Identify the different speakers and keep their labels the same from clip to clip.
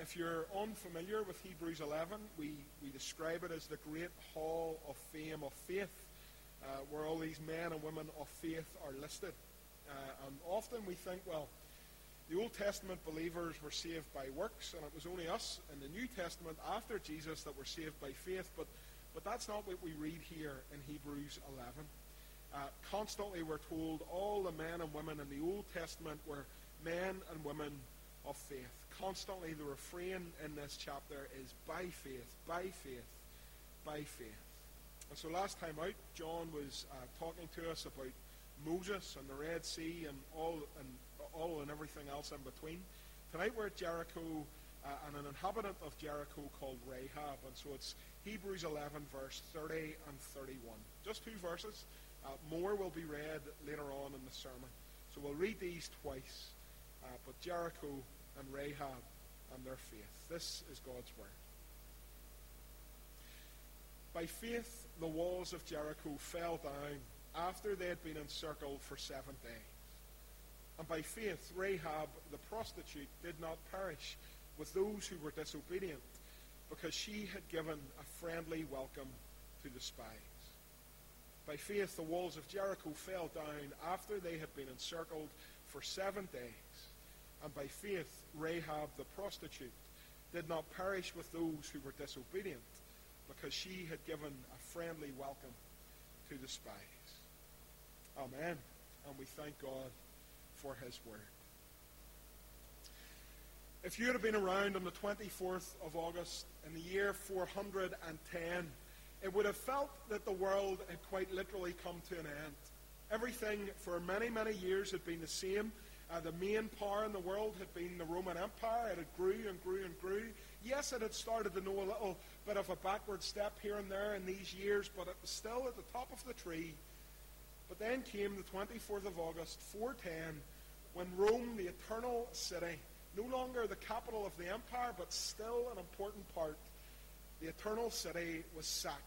Speaker 1: if you're unfamiliar with Hebrews 11, we, we describe it as the great hall of fame of faith, uh, where all these men and women of faith are listed. Uh, and often we think, well, the Old Testament believers were saved by works, and it was only us in the New Testament after Jesus that were saved by faith. But, but that's not what we read here in Hebrews 11. Uh, constantly we're told all the men and women in the Old Testament were men and women of faith. Constantly the refrain in this chapter is by faith, by faith, by faith. And so last time out, John was uh, talking to us about Moses and the Red Sea and all and all and everything else in between. Tonight we're at Jericho uh, and an inhabitant of Jericho called Rahab. And so it's Hebrews 11, verse 30 and 31. Just two verses. Uh, more will be read later on in the sermon. So we'll read these twice. Uh, but Jericho and Rahab and their faith. This is God's word. By faith, the walls of Jericho fell down after they had been encircled for seven days. And by faith, Rahab the prostitute did not perish with those who were disobedient, because she had given a friendly welcome to the spies. By faith, the walls of Jericho fell down after they had been encircled for seven days. And by faith, Rahab the prostitute did not perish with those who were disobedient, because she had given a friendly welcome to the spies. Amen. And we thank God for his word. If you had been around on the 24th of August in the year 410, it would have felt that the world had quite literally come to an end. Everything for many, many years had been the same. Uh, the main power in the world had been the Roman Empire. It had grew and grew and grew. Yes, it had started to know a little bit of a backward step here and there in these years, but it was still at the top of the tree but then came the 24th of August, 410, when Rome, the eternal city, no longer the capital of the empire, but still an important part, the eternal city was sacked.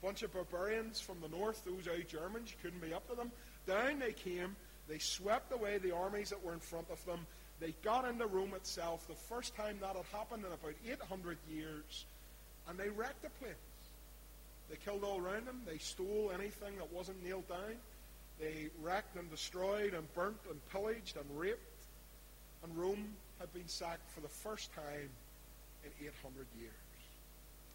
Speaker 1: A bunch of barbarians from the north, those out Germans, you couldn't be up to them. Down they came. They swept away the armies that were in front of them. They got into Rome itself, the first time that had happened in about 800 years, and they wrecked the place. They killed all around them. They stole anything that wasn't nailed down. They wrecked and destroyed and burnt and pillaged and raped. And Rome had been sacked for the first time in 800 years.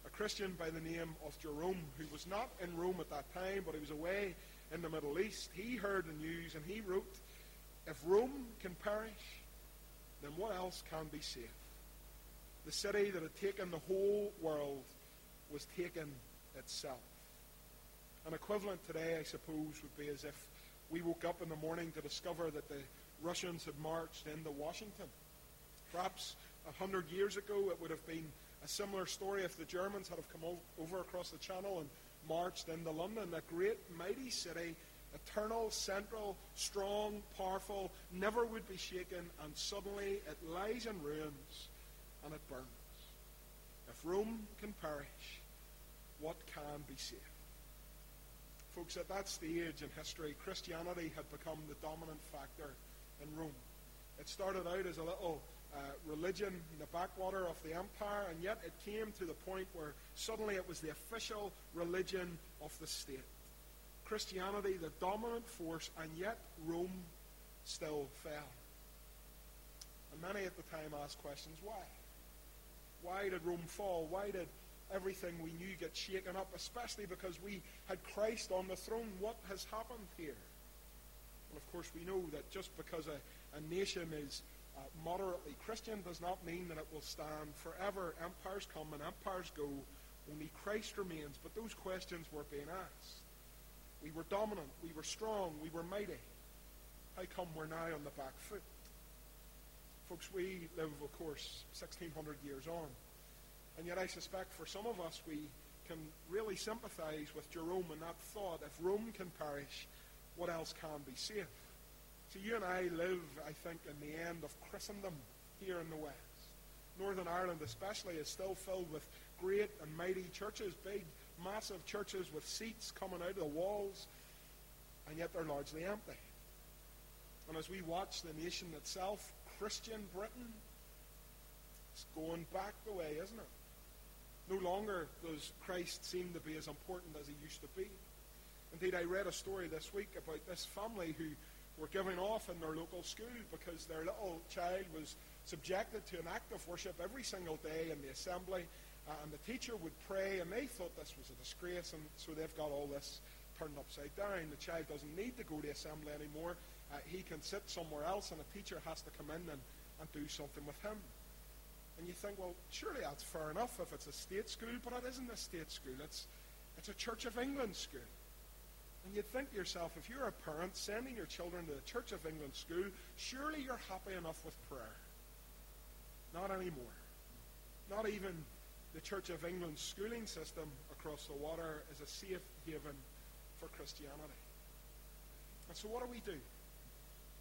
Speaker 1: A Christian by the name of Jerome, who was not in Rome at that time, but he was away in the Middle East, he heard the news and he wrote, If Rome can perish, then what else can be safe? The city that had taken the whole world was taken itself. An equivalent today, I suppose, would be as if we woke up in the morning to discover that the Russians had marched into Washington. Perhaps a hundred years ago, it would have been a similar story if the Germans had have come over across the channel and marched into London, a great, mighty city, eternal, central, strong, powerful, never would be shaken, and suddenly it lies in ruins and it burns. If Rome can perish, what can be saved. Folks, at that stage in history, Christianity had become the dominant factor in Rome. It started out as a little uh, religion in the backwater of the empire, and yet it came to the point where suddenly it was the official religion of the state. Christianity, the dominant force, and yet Rome still fell. And many at the time asked questions why? Why did Rome fall? Why did everything we knew get shaken up, especially because we had Christ on the throne. What has happened here? And of course, we know that just because a, a nation is uh, moderately Christian does not mean that it will stand forever. Empires come and empires go. Only Christ remains. But those questions were being asked. We were dominant. We were strong. We were mighty. How come we're now on the back foot? Folks, we live, of course, 1600 years on. And yet I suspect for some of us, we can really sympathize with Jerome in that thought. If Rome can perish, what else can be safe? So you and I live, I think, in the end of Christendom here in the West. Northern Ireland especially is still filled with great and mighty churches, big, massive churches with seats coming out of the walls, and yet they're largely empty. And as we watch the nation itself, Christian Britain, It's going back the way, isn't it? No longer does Christ seem to be as important as he used to be. Indeed, I read a story this week about this family who were giving off in their local school because their little child was subjected to an act of worship every single day in the assembly, uh, and the teacher would pray, and they thought this was a disgrace, and so they've got all this turned upside down. The child doesn't need to go to assembly anymore. Uh, he can sit somewhere else, and a teacher has to come in and, and do something with him. And you think, well, surely that's fair enough if it's a state school, but it isn't a state school. It's, it's a Church of England school. And you'd think to yourself, if you're a parent sending your children to the Church of England school, surely you're happy enough with prayer. Not anymore. Not even the Church of England schooling system across the water is a safe haven for Christianity. And so what do we do?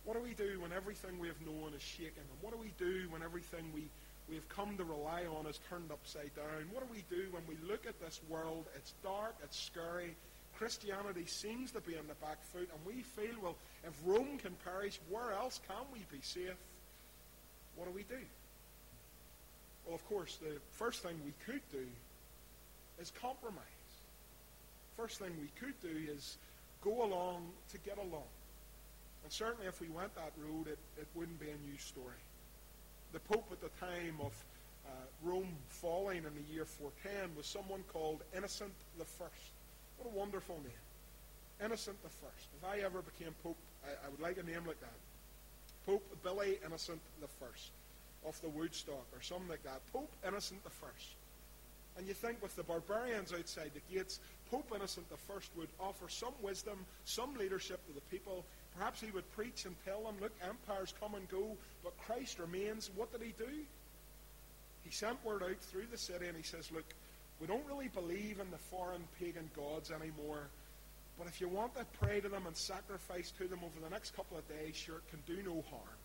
Speaker 1: What do we do when everything we have known is shaken? And what do we do when everything we, we have come to rely on is turned upside down? What do we do when we look at this world? It's dark, it's scary, Christianity seems to be on the back foot, and we feel, well, if Rome can perish, where else can we be safe? What do we do? Well, of course, the first thing we could do is compromise. First thing we could do is go along to get along. And certainly if we went that road, it, it wouldn't be a new story. The Pope at the time of uh, Rome falling in the year 410 was someone called Innocent the First. What a wonderful name. Innocent the First. If I ever became Pope, I, I would like a name like that. Pope Billy Innocent the First of the Woodstock or something like that. Pope Innocent the First. And you think with the barbarians outside the gates, Pope Innocent First would offer some wisdom, some leadership to the people. Perhaps he would preach and tell them, look, empires come and go, but Christ remains. What did he do? He sent word out through the city and he says, look, we don't really believe in the foreign pagan gods anymore. But if you want to pray to them and sacrifice to them over the next couple of days, sure, it can do no harm.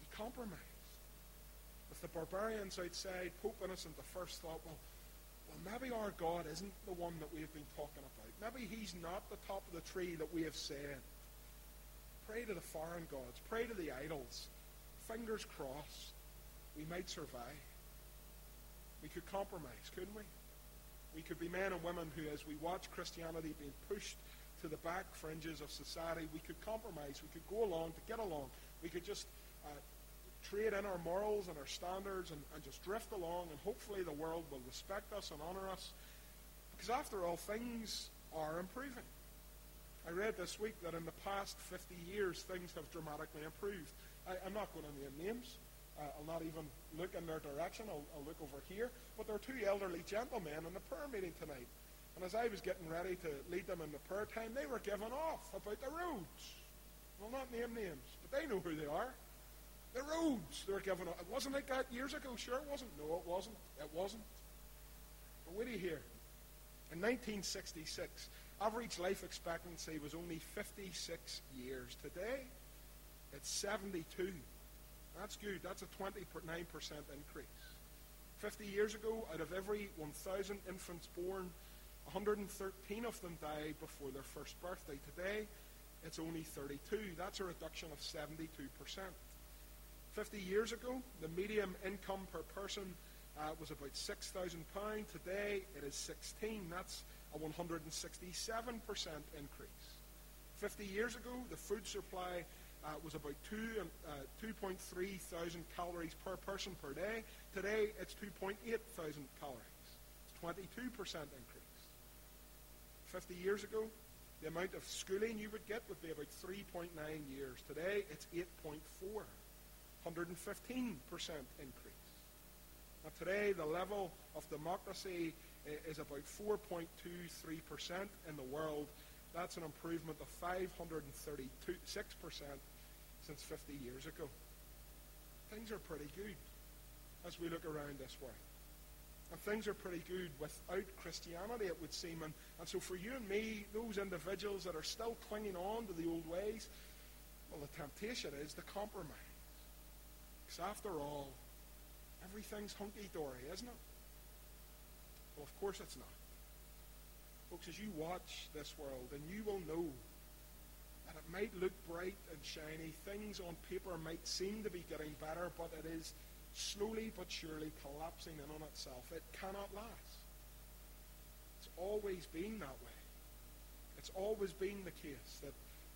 Speaker 1: He compromised. With the barbarians outside, Pope Innocent the First thought, well, well, maybe our God isn't the one that we have been talking about. Maybe he's not the top of the tree that we have said. Pray to the foreign gods. Pray to the idols. Fingers crossed. We might survive. We could compromise, couldn't we? We could be men and women who, as we watch Christianity being pushed to the back fringes of society, we could compromise. We could go along to get along. We could just uh, trade in our morals and our standards and, and just drift along, and hopefully the world will respect us and honor us. Because after all, things are improving. I read this week that in the past 50 years, things have dramatically improved. I, am not going to name names. Uh, I'll not even look in their direction. I'll, I'll look over here. But there are two elderly gentlemen in the prayer meeting tonight. And as I was getting ready to lead them in the prayer time, they were giving off about the roads. I'll not name names, but they know who they are. The roads they were giving off. Wasn't like that years ago. Sure it wasn't. No, it wasn't. It wasn't. But what do you hear? In 1966, average life expectancy was only 56 years. Today, it's 72. That's good. That's a 29% increase. 50 years ago, out of every 1,000 infants born, 113 of them died before their first birthday. Today, it's only 32. That's a reduction of 72%. 50 years ago, the median income per person uh, was about £6,000. Today, it is 16. That's a 167% increase. 50 years ago, the food supply uh, was about two, uh, 2.3 thousand calories per person per day. Today, it's 2.8 thousand calories. It's 22% increase. 50 years ago, the amount of schooling you would get would be about 3.9 years. Today, it's 8.4. 115% increase. Now, today, the level of democracy is about 4.23% in the world. That's an improvement of 536% since 50 years ago. Things are pretty good as we look around this way. And things are pretty good without Christianity, it would seem. And, and so for you and me, those individuals that are still clinging on to the old ways, well, the temptation is to compromise. Because after all, everything's hunky-dory, isn't it? Well, of course it's not. Folks, as you watch this world, and you will know and it might look bright and shiny. Things on paper might seem to be getting better, but it is slowly but surely collapsing in on itself. It cannot last. It's always been that way. It's always been the case that,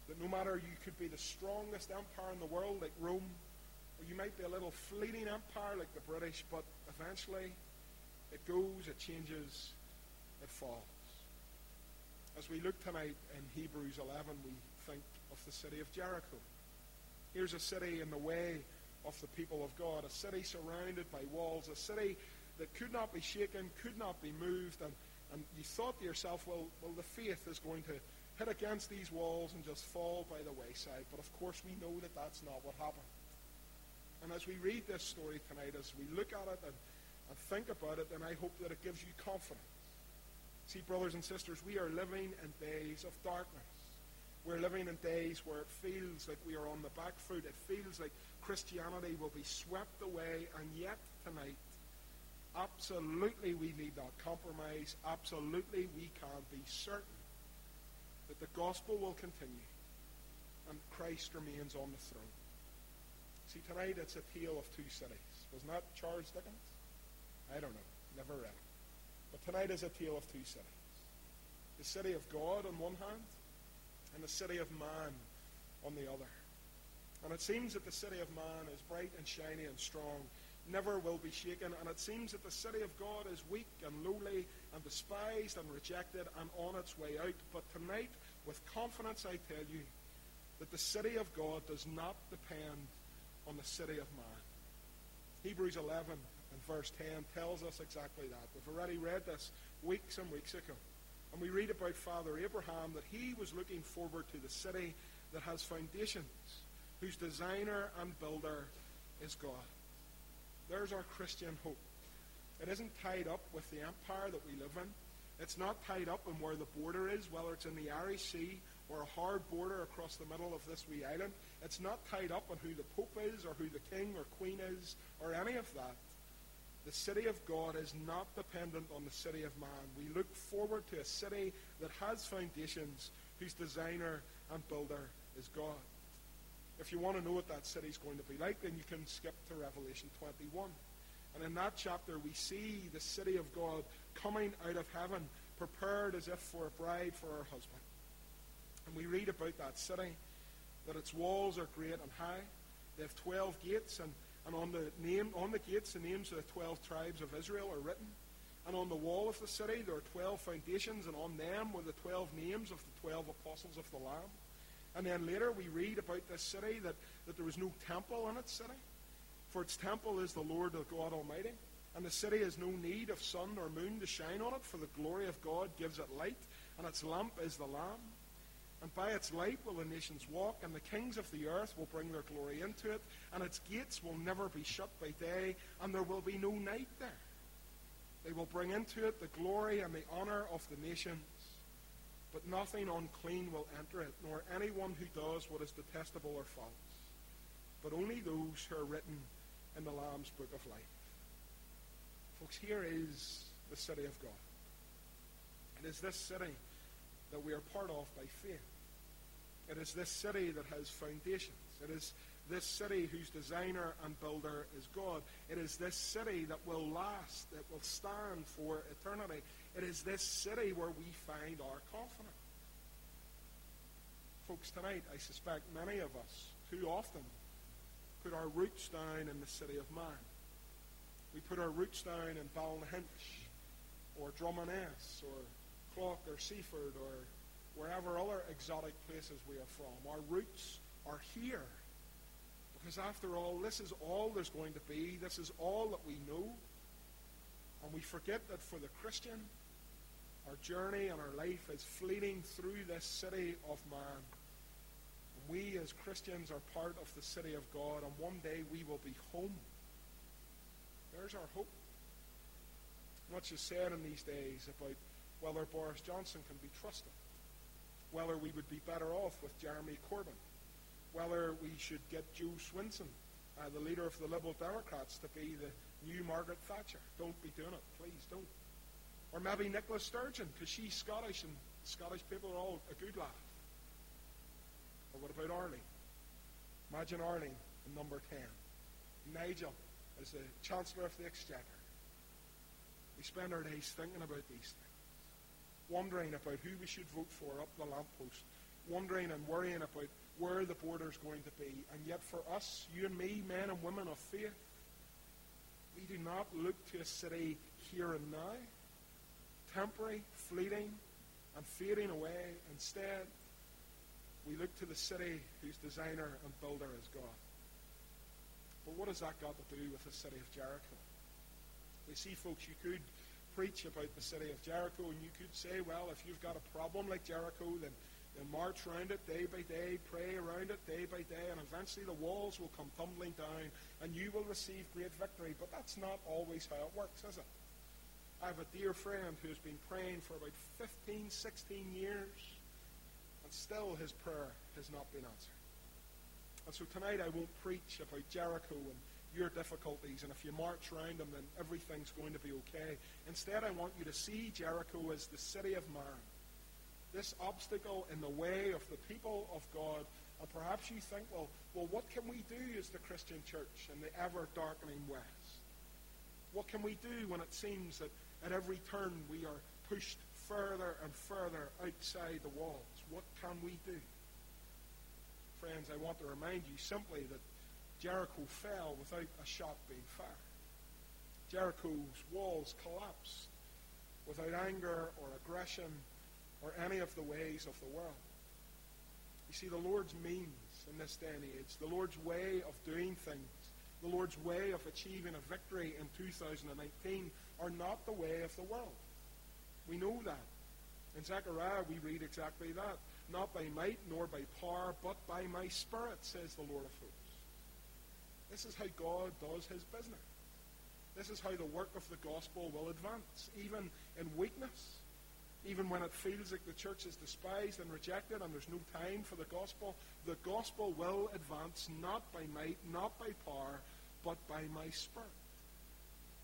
Speaker 1: that no matter you could be the strongest empire in the world like Rome, or you might be a little fleeting empire like the British, but eventually it goes, it changes, it falls. As we look tonight in Hebrews 11, we think of the city of Jericho. Here's a city in the way of the people of God, a city surrounded by walls, a city that could not be shaken, could not be moved, and, and you thought to yourself, well, well, the faith is going to hit against these walls and just fall by the wayside. But of course, we know that that's not what happened. And as we read this story tonight, as we look at it and, and think about it, then I hope that it gives you confidence. See, brothers and sisters, we are living in days of darkness. We're living in days where it feels like we are on the back foot. It feels like Christianity will be swept away, and yet tonight, absolutely we need not compromise. Absolutely we can be certain that the gospel will continue and Christ remains on the throne. See, tonight it's a tale of two cities. Wasn't that Charles Dickens? I don't know. Never read. But tonight is a tale of two cities. The city of God on one hand, and the city of man on the other. And it seems that the city of man is bright and shiny and strong, never will be shaken. And it seems that the city of God is weak and lowly and despised and rejected and on its way out. But tonight, with confidence, I tell you that the city of God does not depend on the city of man. Hebrews 11 and verse 10 tells us exactly that. We've already read this weeks and weeks ago. And we read about Father Abraham that he was looking forward to the city that has foundations, whose designer and builder is God. There's our Christian hope. It isn't tied up with the empire that we live in. It's not tied up in where the border is, whether it's in the Irish Sea or a hard border across the middle of this wee island. It's not tied up on who the Pope is or who the King or Queen is or any of that. The city of God is not dependent on the city of man. We look forward to a city that has foundations, whose designer and builder is God. If you want to know what that city is going to be like, then you can skip to Revelation 21. And in that chapter, we see the city of God coming out of heaven, prepared as if for a bride for her husband. And we read about that city, that its walls are great and high. They have 12 gates, and and on the name on the gates, the names of the twelve tribes of Israel are written. And on the wall of the city, there are twelve foundations, and on them were the twelve names of the twelve apostles of the Lamb. And then later we read about this city that, that there was no temple in its city. For its temple is the Lord of God Almighty. And the city has no need of sun or moon to shine on it, for the glory of God gives it light, and its lamp is the Lamb. And by its light will the nations walk, and the kings of the earth will bring their glory into it, and its gates will never be shut by day, and there will be no night there. They will bring into it the glory and the honor of the nations, but nothing unclean will enter it, nor anyone who does what is detestable or false, but only those who are written in the Lamb's book of life. Folks, here is the city of God. It is this city that we are part of by faith. It is this city that has foundations. It is this city whose designer and builder is God. It is this city that will last, that will stand for eternity. It is this city where we find our confidence. Folks, tonight I suspect many of us too often put our roots down in the city of man. We put our roots down in Ballynahinch or Drumaness or Or Seaforde or wherever other exotic places we are from. Our roots are here. Because after all, this is all there's going to be. This is all that we know. And we forget that for the Christian, our journey and our life is fleeting through this city of man. We as Christians are part of the city of God, and one day we will be home. There's our hope. Much is said in these days about whether Boris Johnson can be trusted, whether we would be better off with Jeremy Corbyn, whether we should get Jo Swinson, uh, the leader of the Liberal Democrats, to be the new Margaret Thatcher. Don't be doing it, please don't. Or maybe Nicola Sturgeon, because she's Scottish and Scottish people are all a good laugh. Or what about Arlene? Imagine Arlene in number 10. Nigel as the Chancellor of the Exchequer, we spend our days thinking about these things, wondering about who we should vote for up the lamppost, wondering and worrying about where the border is going to be. And yet for us, you and me, men and women of faith, we do not look to a city here and now, temporary, fleeting, and fading away. Instead, we look to the city whose designer and builder is God. But what has that got to do with the city of Jericho? You see, folks, you could preach about the city of Jericho and you could say, well, if you've got a problem like Jericho, then, then march around it day by day, pray around it day by day, and eventually the walls will come tumbling down and you will receive great victory. But that's not always how it works, is it? I have a dear friend who's been praying for about 15, 16 years, and still his prayer has not been answered. And so tonight I won't preach about Jericho and your difficulties, and if you march around them, then everything's going to be okay. Instead, I want you to see Jericho as the city of man, this obstacle in the way of the people of God. And perhaps you think, well, well, what can we do as the Christian church in the ever darkening West? What can we do when it seems that at every turn we are pushed further and further outside the walls? What can we do? friends, I want to remind you simply that Jericho fell without a shot being fired. Jericho's walls collapsed without anger or aggression or any of the ways of the world. You see, the Lord's means in this day and age, the Lord's way of doing things, the Lord's way of achieving a victory in 2019 are not the way of the world. We know that. In Zechariah, we read exactly that. Not by might nor by power, but by my spirit, says the Lord of hosts. This is how God does his business. This is how the work of the gospel will advance, even in weakness, even when it feels like the church is despised and rejected and there's no time for the gospel. The gospel will advance not by might, not by power, but by my spirit.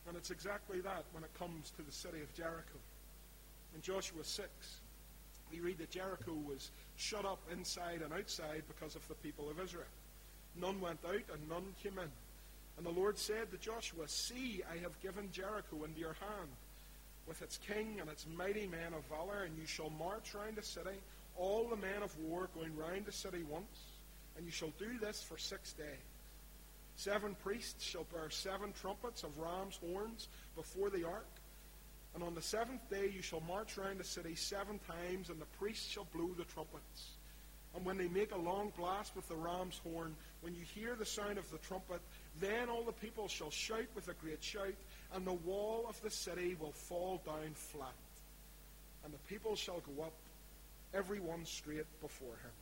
Speaker 1: And it's exactly that when it comes to the city of Jericho. In Joshua 6, we read that Jericho was shut up inside and outside because of the people of Israel. None went out and none came in. And the Lord said to Joshua, See, I have given Jericho into your hand, with its king and its mighty men of valor, and you shall march round the city, all the men of war going round the city once, and you shall do this for six days. Seven priests shall bear seven trumpets of ram's horns before the ark, and on the seventh day you shall march round the city seven times, and the priests shall blow the trumpets. And when they make a long blast with the ram's horn, when you hear the sound of the trumpet, then all the people shall shout with a great shout, and the wall of the city will fall down flat. And the people shall go up, every one straight before him.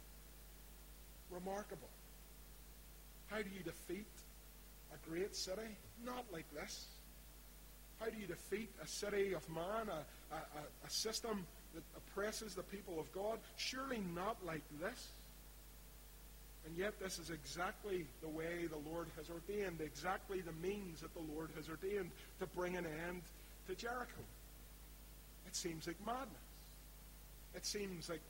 Speaker 1: Remarkable. How do you defeat a great city? Not like this. How do you defeat a city of man, a, a, a system that oppresses the people of God? Surely not like this. And yet, this is exactly the way the Lord has ordained, exactly the means that the Lord has ordained to bring an end to Jericho. It seems like madness. It seems like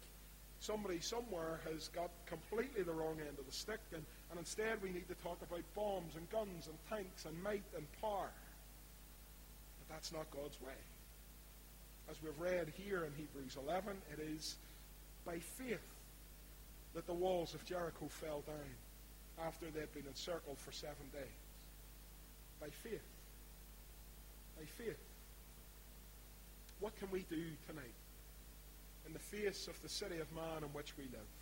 Speaker 1: somebody somewhere has got completely the wrong end of the stick, and, and instead we need to talk about bombs and guns and tanks and might and power. But that's not God's way. As we've read here in Hebrews 11, it is by faith that the walls of Jericho fell down after they'd been encircled for seven days. By faith. By faith. What can we do tonight in the face of the city of man in which we live?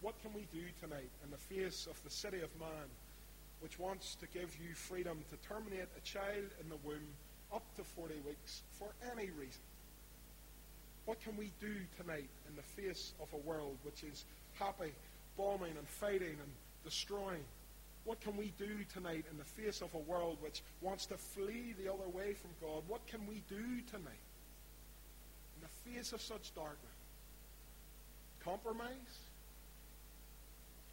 Speaker 1: What can we do tonight in the face of the city of man which wants to give you freedom to terminate a child in the womb up to 40 weeks for any reason. What can we do tonight in the face of a world which is happy, bombing and fighting and destroying? What can we do tonight in the face of a world which wants to flee the other way from God? What can we do tonight in the face of such darkness? Compromise?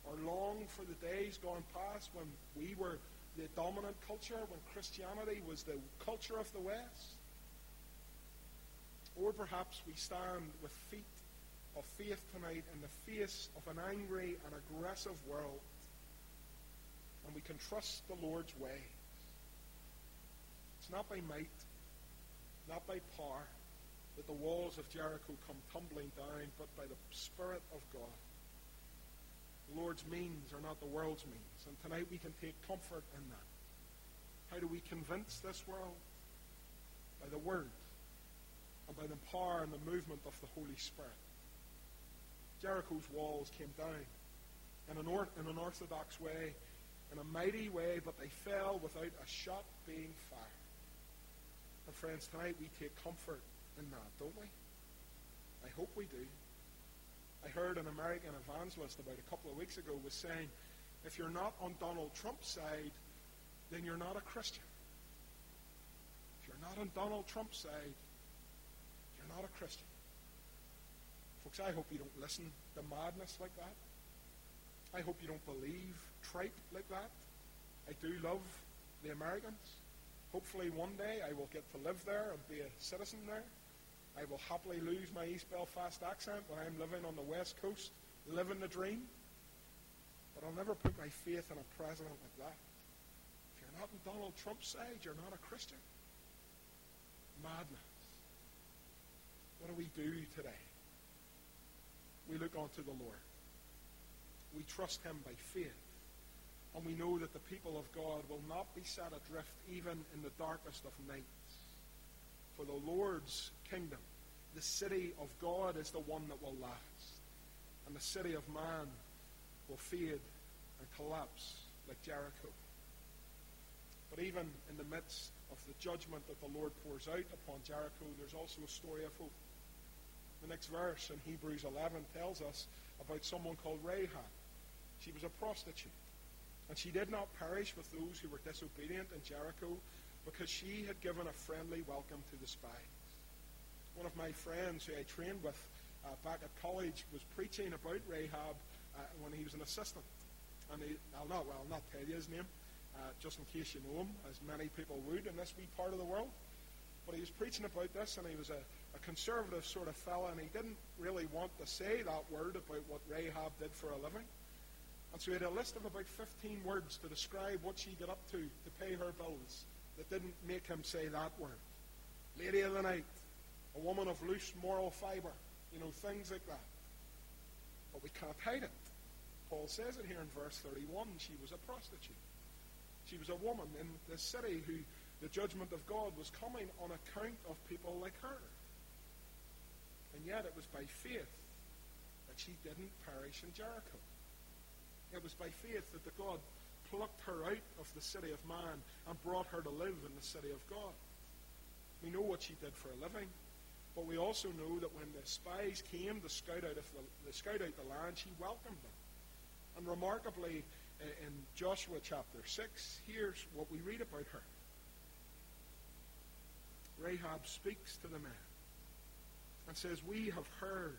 Speaker 1: or long for the days gone past when we were the dominant culture, when Christianity was the culture of the West? Or perhaps we stand with feet of faith tonight in the face of an angry and aggressive world, and we can trust the Lord's way It's not by might, not by power, that the walls of Jericho come tumbling down, but by the Spirit of God. Lord's means are not the world's means. And tonight we can take comfort in that. How do we convince this world? By the Word and by the power and the movement of the Holy Spirit. Jericho's walls came down in an, or- in an orthodox way, in a mighty way, but they fell without a shot being fired. And friends, tonight we take comfort in that, don't we? I hope we do. I heard an American evangelist about a couple of weeks ago was saying, if you're not on Donald Trump's side, then you're not a Christian. If you're not on Donald Trump's side, you're not a Christian. Folks, I hope you don't listen to madness like that. I hope you don't believe tripe like that. I do love the Americans. Hopefully one day I will get to live there and be a citizen there. I will happily lose my East Belfast accent when I'm living on the West Coast, living the dream. But I'll never put my faith in a president like that. If you're not on Donald Trump's side, you're not a Christian. Madness. What do we do today? We look unto the Lord. We trust him by faith. And we know that the people of God will not be set adrift even in the darkest of nights. For the Lord's kingdom, the city of God is the one that will last. And the city of man will fade and collapse like Jericho. But even in the midst of the judgment that the Lord pours out upon Jericho, there's also a story of hope. The next verse in Hebrews 11 tells us about someone called Rahab. She was a prostitute. And she did not perish with those who were disobedient in Jericho because she had given a friendly welcome to the spies. One of my friends who I trained with uh, back at college was preaching about Rahab uh, when he was an assistant. And he, I'll not, well, I'll not tell you his name, uh, just in case you know him, as many people would in this wee part of the world. But he was preaching about this, and he was a, a conservative sort of fella, and he didn't really want to say that word about what Rahab did for a living. And so he had a list of about 15 words to describe what she got up to to pay her bills that didn't make him say that word. Lady of the night, a woman of loose moral fiber, you know, things like that. But we can't hide it. Paul says it here in verse 31. She was a prostitute. She was a woman in the city who the judgment of God was coming on account of people like her. And yet it was by faith that she didn't perish in Jericho. It was by faith that the God plucked her out of the city of man and brought her to live in the city of God. We know what she did for a living, but we also know that when the spies came to scout out, of the, the scout out the land, she welcomed them. And remarkably, in Joshua chapter 6, here's what we read about her. Rahab speaks to the men and says, We have heard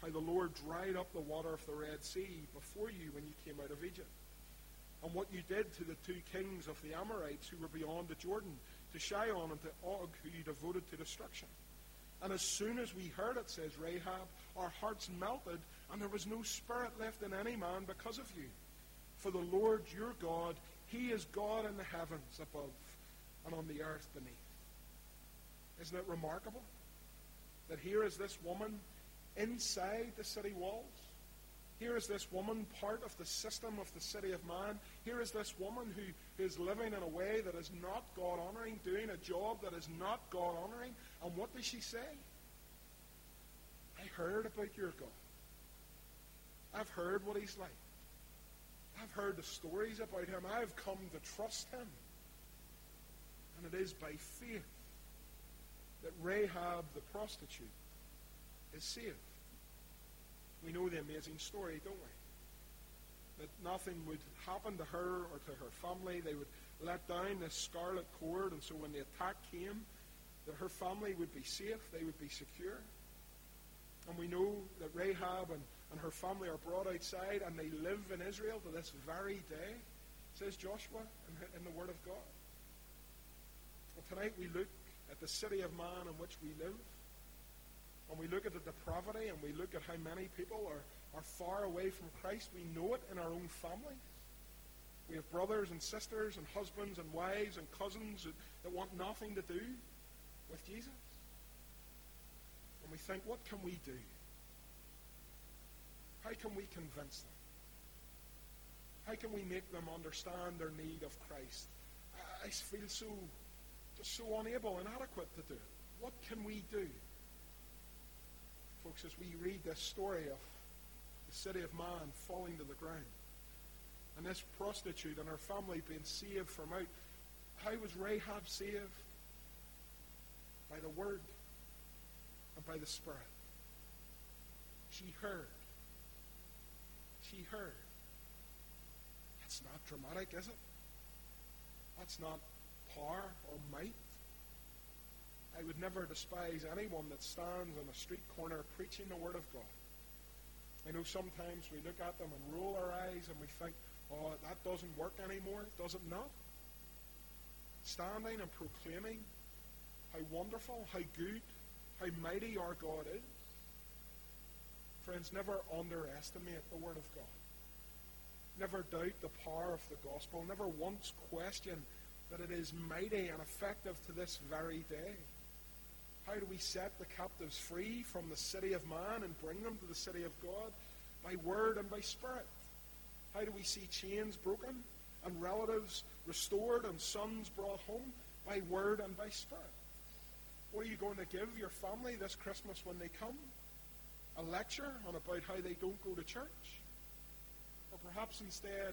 Speaker 1: how the Lord dried up the water of the Red Sea before you when you came out of Egypt, and what you did to the two kings of the Amorites who were beyond the Jordan, to Sihon and to Og, who you devoted to destruction. And as soon as we heard it, says Rahab, our hearts melted, and there was no spirit left in any man because of you. For the Lord your God, He is God in the heavens above and on the earth beneath. Isn't it remarkable that here is this woman inside the city walls? Here is this woman part of the system of the city of man. Here is this woman who is living in a way that is not God honoring, doing a job that is not God honoring. And what does she say? I heard about your God. I've heard what he's like. I've heard the stories about him. I've come to trust him. And it is by faith that Rahab the prostitute is saved. We know the amazing story, don't we? That nothing would happen to her or to her family. They would let down this scarlet cord, and so when the attack came, that her family would be safe, they would be secure. And we know that Rahab and, and her family are brought outside and they live in Israel to this very day, says Joshua in, in the Word of God. Well, tonight we look at the city of man in which we live, and we look at the depravity and we look at how many people are, are far away from Christ, we know it in our own families. We have brothers and sisters and husbands and wives and cousins that, that want nothing to do with Jesus. And we think, what can we do? How can we convince them? How can we make them understand their need of Christ? I feel so just so unable, and inadequate to do it. What can we do? Folks, as we read this story of the city of Man falling to the ground, and this prostitute and her family being saved from out, how was Rahab saved? By the Word and by the Spirit. She heard. She heard. That's not dramatic, is it? That's not power or might. I would never despise anyone that stands on a street corner preaching the Word of God. I know sometimes we look at them and roll our eyes and we think, oh, that doesn't work anymore. Does it not? Standing and proclaiming how wonderful, how good, how mighty our God is. Friends, never underestimate the Word of God. Never doubt the power of the gospel. Never once question that it is mighty and effective to this very day. How do we set the captives free from the city of man and bring them to the city of God? By word and by spirit. How do we see chains broken and relatives restored and sons brought home? By word and by spirit. What are you going to give your family this Christmas when they come? A lecture on about how they don't go to church? Or perhaps instead,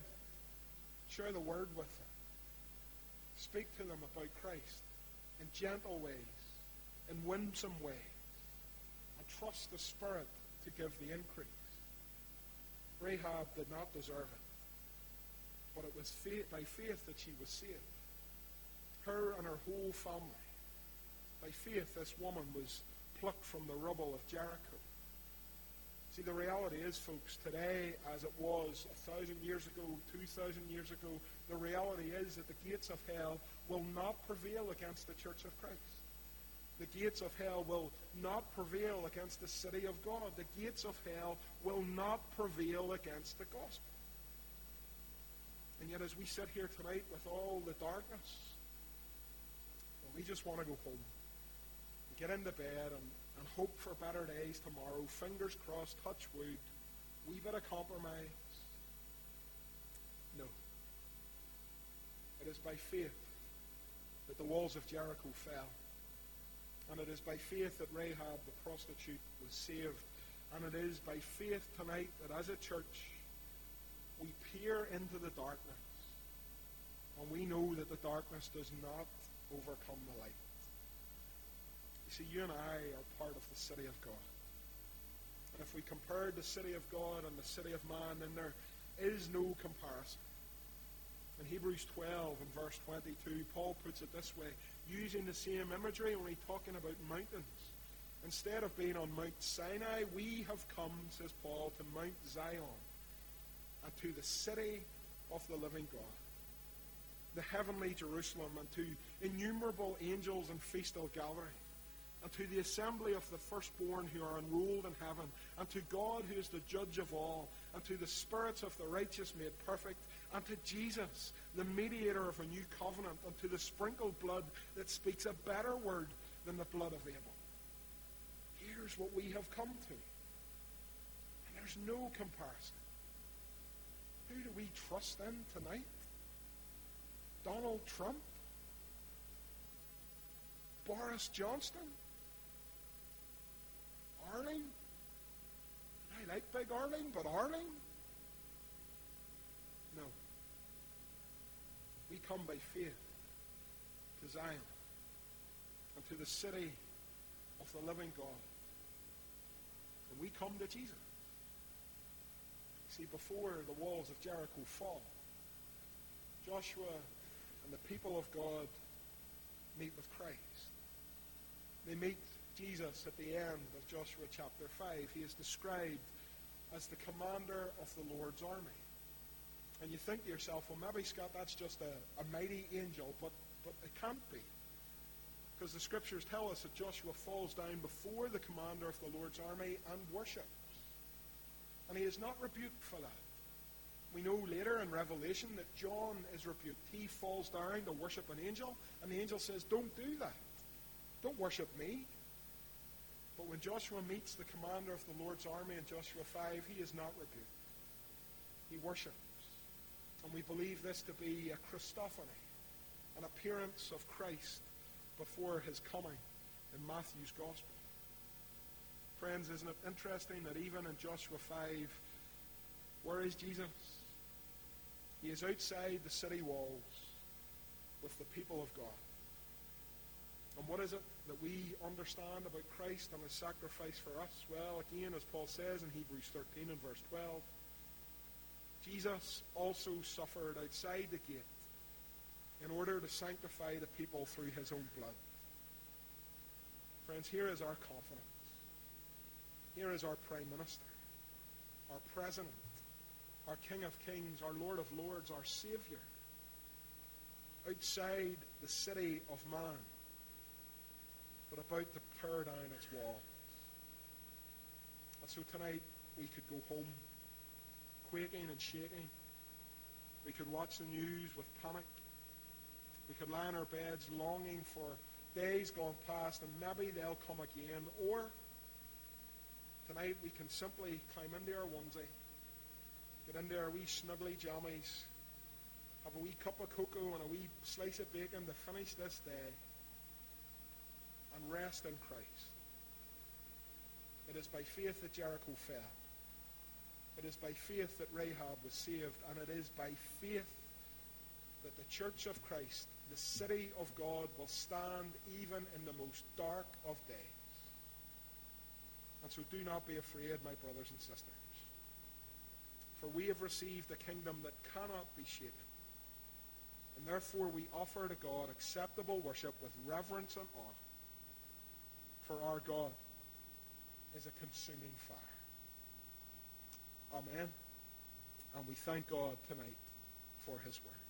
Speaker 1: share the word with them. Speak to them about Christ in gentle ways, in winsome ways, I trust the Spirit to give the increase. Rahab did not deserve it, but it was faith, by faith that she was saved. Her and her whole family. By faith, this woman was plucked from the rubble of Jericho. See, the reality is, folks, today, as it was a thousand years ago, two thousand years ago, the reality is that the gates of hell will not prevail against the church of Christ. The gates of hell will not prevail against the city of God. The gates of hell will not prevail against the gospel. And yet, as we sit here tonight with all the darkness, we just want to go home, get into bed, and and hope for better days tomorrow. Fingers crossed, touch wood. We bit of compromise. No. It is by faith that the walls of Jericho fell. And it is by faith that Rahab the prostitute was saved. And it is by faith tonight that as a church we peer into the darkness and we know that the darkness does not overcome the light. You see, you and I are part of the city of God. And if we compared the city of God and the city of man, then there is no comparison. In Hebrews 12 and verse 22, Paul puts it this way, using the same imagery, only talking about mountains. Instead of being on Mount Sinai, we have come, says Paul, to Mount Zion and to the city of the living God, the heavenly Jerusalem, and to innumerable angels and festal gallery and to the assembly of the firstborn who are enrolled in heaven, and to God who is the judge of all, and to the spirits of the righteous made perfect, and to Jesus, the mediator of a new covenant, and to the sprinkled blood that speaks a better word than the blood of Abel. Here's what we have come to. And there's no comparison. Who do we trust then tonight? Donald Trump? Boris Johnson? Arlene? I like Big Arlene, but Arlene? No. We come by faith to Zion and to the city of the living God. And we come to Jesus. See, before the walls of Jericho fall, Joshua and the people of God meet with Christ. They meet Jesus at the end of Joshua chapter 5. He is described as the commander of the Lord's army. And you think to yourself, well, maybe, Scott, that's just a, a mighty angel, but, but it can't be. Because the scriptures tell us that Joshua falls down before the commander of the Lord's army and worships. And he is not rebuked for that. We know later in Revelation that John is rebuked. He falls down to worship an angel, and the angel says, Don't do that. Don't worship me. But when Joshua meets the commander of the Lord's army in Joshua 5, he is not rebuked. He worships. And we believe this to be a Christophany, an appearance of Christ before his coming in Matthew's Gospel. Friends, isn't it interesting that even in Joshua 5, where is Jesus? He is outside the city walls with the people of God. And what is it that we understand about Christ and his sacrifice for us? Well, again, as Paul says in Hebrews 13 and verse 12, Jesus also suffered outside the gate in order to sanctify the people through his own blood. Friends, here is our confidence. Here is our Prime Minister, our President, our King of Kings, our Lord of Lords, our Savior, outside the city of man, but about to tear down its walls. And so tonight we could go home quaking and shaking. We could watch the news with panic. We could lie in our beds longing for days gone past and maybe they'll come again. Or tonight we can simply climb into our onesie Get into our wee snuggly jammies. Have a wee cup of cocoa and a wee slice of bacon to finish this day. And rest in Christ. It is by faith that Jericho fell. It is by faith that Rahab was saved. And it is by faith that the church of Christ, the city of God, will stand even in the most dark of days. And so do not be afraid, my brothers and sisters. For we have received a kingdom that cannot be shaken. And therefore we offer to God acceptable worship with reverence and awe. For our God is a consuming fire. Amen. And we thank God tonight for his word.